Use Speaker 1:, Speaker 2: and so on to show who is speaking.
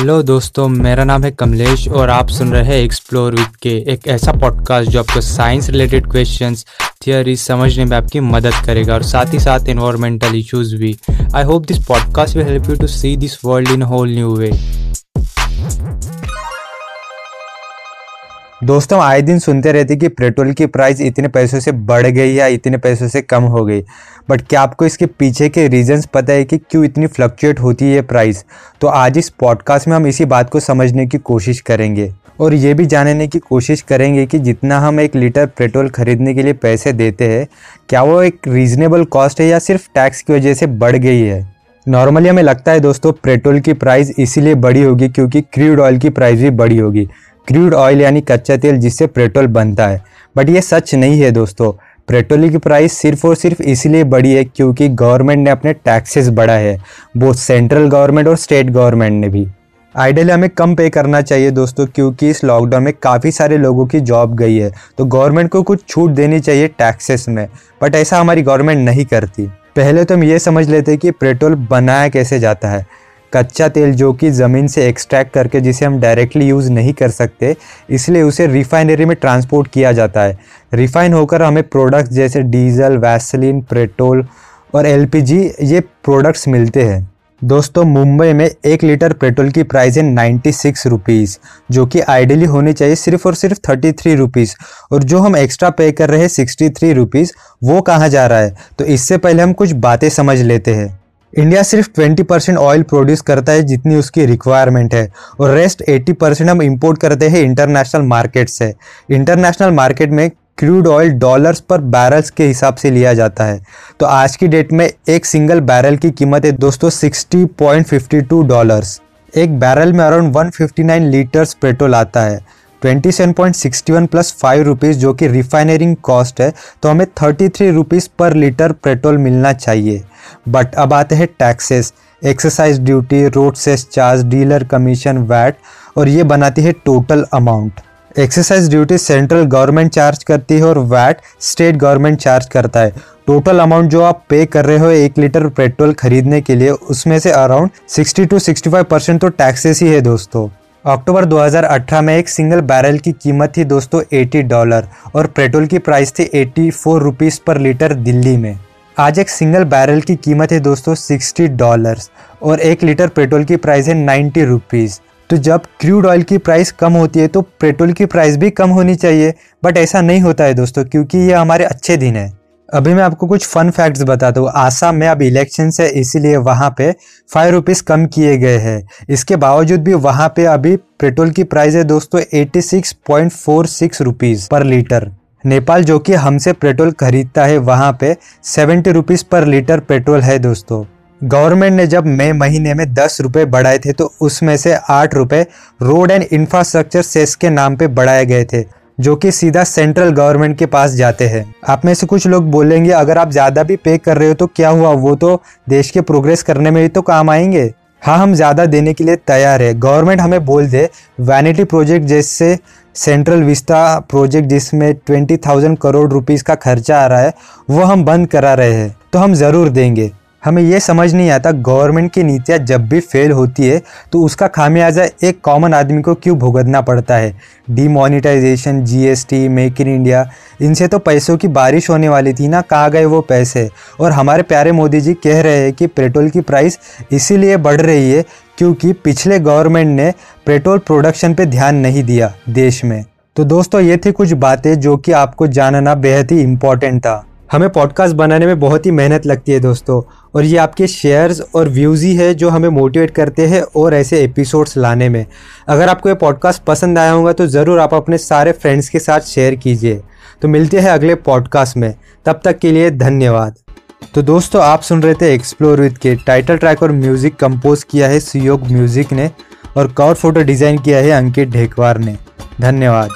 Speaker 1: Hello दोस्तों, मेरा नाम है कमलेश और आप सुन रहे हैं एक्सप्लोर विद के एक ऐसा पॉडकास्ट जो आपको साइंस रिलेटेड क्वेश्चंस थियोरी समझने में आपकी मदद करेगा और साथ ही साथ इन्वायरमेंटल इश्यूज़ भी। I hope this podcast will help you to see this world in whole new way
Speaker 2: दोस्तों, आए दिन सुनते रहते कि पेट्रोल की प्राइस इतने पैसों से बढ़ गई या इतने पैसों से कम हो गई। बट क्या आपको इसके पीछे के रीजंस पता है कि क्यों इतनी फ्लक्चुएट होती है ये प्राइस तो आज इस पॉडकास्ट में हम इसी बात को समझने की कोशिश करेंगे। और ये भी जानने की कोशिश करेंगे कि जितना हम एक लीटर पेट्रोल खरीदने के लिए पैसे देते हैं, क्या वो एक रीजनेबल कॉस्ट है या सिर्फ़ टैक्स की वजह से बढ़ गई है? नॉर्मली हमें लगता है दोस्तों, पेट्रोल की प्राइस इसीलिए बड़ी होगी क्योंकि क्रूड ऑयल की प्राइस भी बड़ी होगी। क्रूड ऑयल यानी कच्चा तेल जिससे पेट्रोल बनता है। बट ये सच नहीं है दोस्तों। पेट्रोल की प्राइस सिर्फ़ और सिर्फ़ इसलिए बढ़ी है क्योंकि गवर्नमेंट ने अपने टैक्सेस बढ़ाए हैं वो सेंट्रल गवर्नमेंट और स्टेट गवर्नमेंट ने भी। आइडियली हमें कम पे करना चाहिए दोस्तों क्योंकि इस लॉकडाउन में काफ़ी सारे लोगों की जॉब गई है। तो गवर्नमेंट को कुछ छूट देनी चाहिए टैक्सेस में बट ऐसा हमारी गवर्नमेंट नहीं करती। पहले तो हम ये समझ लेते हैं कि पेट्रोल बनाया कैसे जाता है। कच्चा तेल जो कि ज़मीन से एक्सट्रैक्ट करके जिसे हम डायरेक्टली यूज़ नहीं कर सकते, इसलिए उसे रिफाइनरी में ट्रांसपोर्ट किया जाता है। रिफाइन होकर हमें प्रोडक्ट्स जैसे डीजल वैसलिन पेट्रोल और एलपीजी ये प्रोडक्ट्स मिलते हैं। दोस्तों, मुंबई में एक लीटर पेट्रोल की प्राइस है नाइन्टी सिक्स रुपीज़ जो कि आइडियली होनी चाहिए सिर्फ़ और सिर्फ़ थर्टी थ्री रुपीज़ और जो हम एक्स्ट्रा पे कर रहे हैं सिक्सटी थ्री रुपीज़ वो कहाँ जा रहा है? तो इससे पहले हम कुछ बातें समझ लेते हैं। इंडिया सिर्फ़ 20 परसेंट ऑयल प्रोड्यूस करता है जितनी उसकी रिक्वायरमेंट है और रेस्ट 80 परसेंट हम इंपोर्ट करते हैं इंटरनेशनल मार्केट से। इंटरनेशनल मार्केट में crude oil dollars per barrels के हिसाब से लिया जाता है। तो आज की डेट में एक सिंगल बैरल की कीमत है दोस्तों 60.52 डॉलर्स एक बैरल में अराउंड 159 लीटर्स पेट्रोल आता है। 27.61 प्लस फाइव रुपीज़ जो कि रिफाइनरिंग कॉस्ट है तो हमें thirty three rupees per litre petrol मिलना चाहिए। बट अब आते हैं taxes exercise duty road cess charge dealer commission VAT और ये बनाती है total amount exercise duty central government charge करती है और वैट स्टेट गवर्नमेंट चार्ज करता है। टोटल अमाउंट जो आप पे कर रहे हो एक लीटर पेट्रोल खरीदने के लिए, उसमें से अराउंड 60 टू 65 परसेंट तो टैक्सेस ही है दोस्तों। अक्टूबर 2018 में एक सिंगल बैरल की कीमत थी दोस्तों 80 डॉलर और पेट्रोल की प्राइस थी 84 रुपीस पर लीटर दिल्ली में। आज एक सिंगल बैरल की कीमत है दोस्तों 60 डॉलर्स और एक लीटर पेट्रोल की प्राइस है 90 रुपीज़ तो जब क्रूड ऑयल की प्राइस कम होती है तो पेट्रोल की प्राइस भी कम होनी चाहिए, बट ऐसा नहीं होता है दोस्तों क्योंकि ये हमारे अच्छे दिन है। अभी मैं आपको कुछ फन फैक्ट्स बता हूँ। आसाम में अब इलेक्शन है, इसीलिए वहाँ पे फाइव रुपीज़ कम किए गए हैं। इसके बावजूद भी वहाँ पे अभी पेट्रोल की प्राइस है दोस्तों eighty six point four six rupees per litre Nepal, जो कि हमसे पेट्रोल खरीदता है, वहाँ पे seventy rupees per litre petrol है दोस्तों। गवर्नमेंट ने जब मई महीने में दस रुपये बढ़ाए थे तो उसमें से आठ रुपये रोड एंड इंफ्रास्ट्रक्चर सेस के नाम पे बढ़ाए गए थे। जो कि सीधा सेंट्रल गवर्नमेंट के पास जाते हैं। आप में से कुछ लोग बोलेंगे, अगर आप ज़्यादा भी पे कर रहे हो तो क्या हुआ? वो तो देश के प्रोग्रेस करने में ही तो काम आएँगे। हाँ हम ज़्यादा देने के लिए तैयार है। गवर्नमेंट हमें बोल दे वैनिटी प्रोजेक्ट जैसे सेंट्रल विस्ता प्रोजेक्ट जिसमें ट्वेंटी थाउज़ेंड करोड़ रुपीज़ का खर्चा आ रहा है, वो हम बंद करा रहे हैं। तो हम ज़रूर देंगे। हमें यह समझ नहीं आता गवर्नमेंट की नीतियाँ जब भी फेल होती है तो उसका खामियाजा एक कॉमन आदमी को क्यों भुगतना पड़ता है? Demonetisation GST make in India इनसे तो पैसों की बारिश होने वाली थी ना, कहाँ गए वो पैसे? और हमारे प्यारे मोदी जी कह रहे हैं कि पेट्रोल की प्राइस इसीलिए बढ़ रही है क्योंकि पिछले गवर्नमेंट ने पेट्रोल प्रोडक्शन पर ध्यान नहीं दिया देश में। तो दोस्तों, ये थी कुछ बातें जो कि आपको जानना बेहद ही इंपॉर्टेंट था। हमें पॉडकास्ट बनाने में बहुत ही मेहनत लगती है दोस्तों। और ये आपके शेयर्स और व्यूज़ ही है जो हमें मोटिवेट करते हैं और ऐसे एपिसोड्स लाने में। अगर आपको ये पॉडकास्ट पसंद आया होगा तो ज़रूर आप अपने सारे फ्रेंड्स के साथ शेयर कीजिए। तो मिलते हैं अगले पॉडकास्ट में। तब तक के लिए धन्यवाद। तो दोस्तों, आप सुन रहे थे एक्सप्लोर विद के टाइटल ट्रैक और म्यूज़िक कंपोज किया है सुयोग म्यूज़िक ने और कवर फ़ोटो डिज़ाइन किया है अंकित ढेकवार ने। धन्यवाद।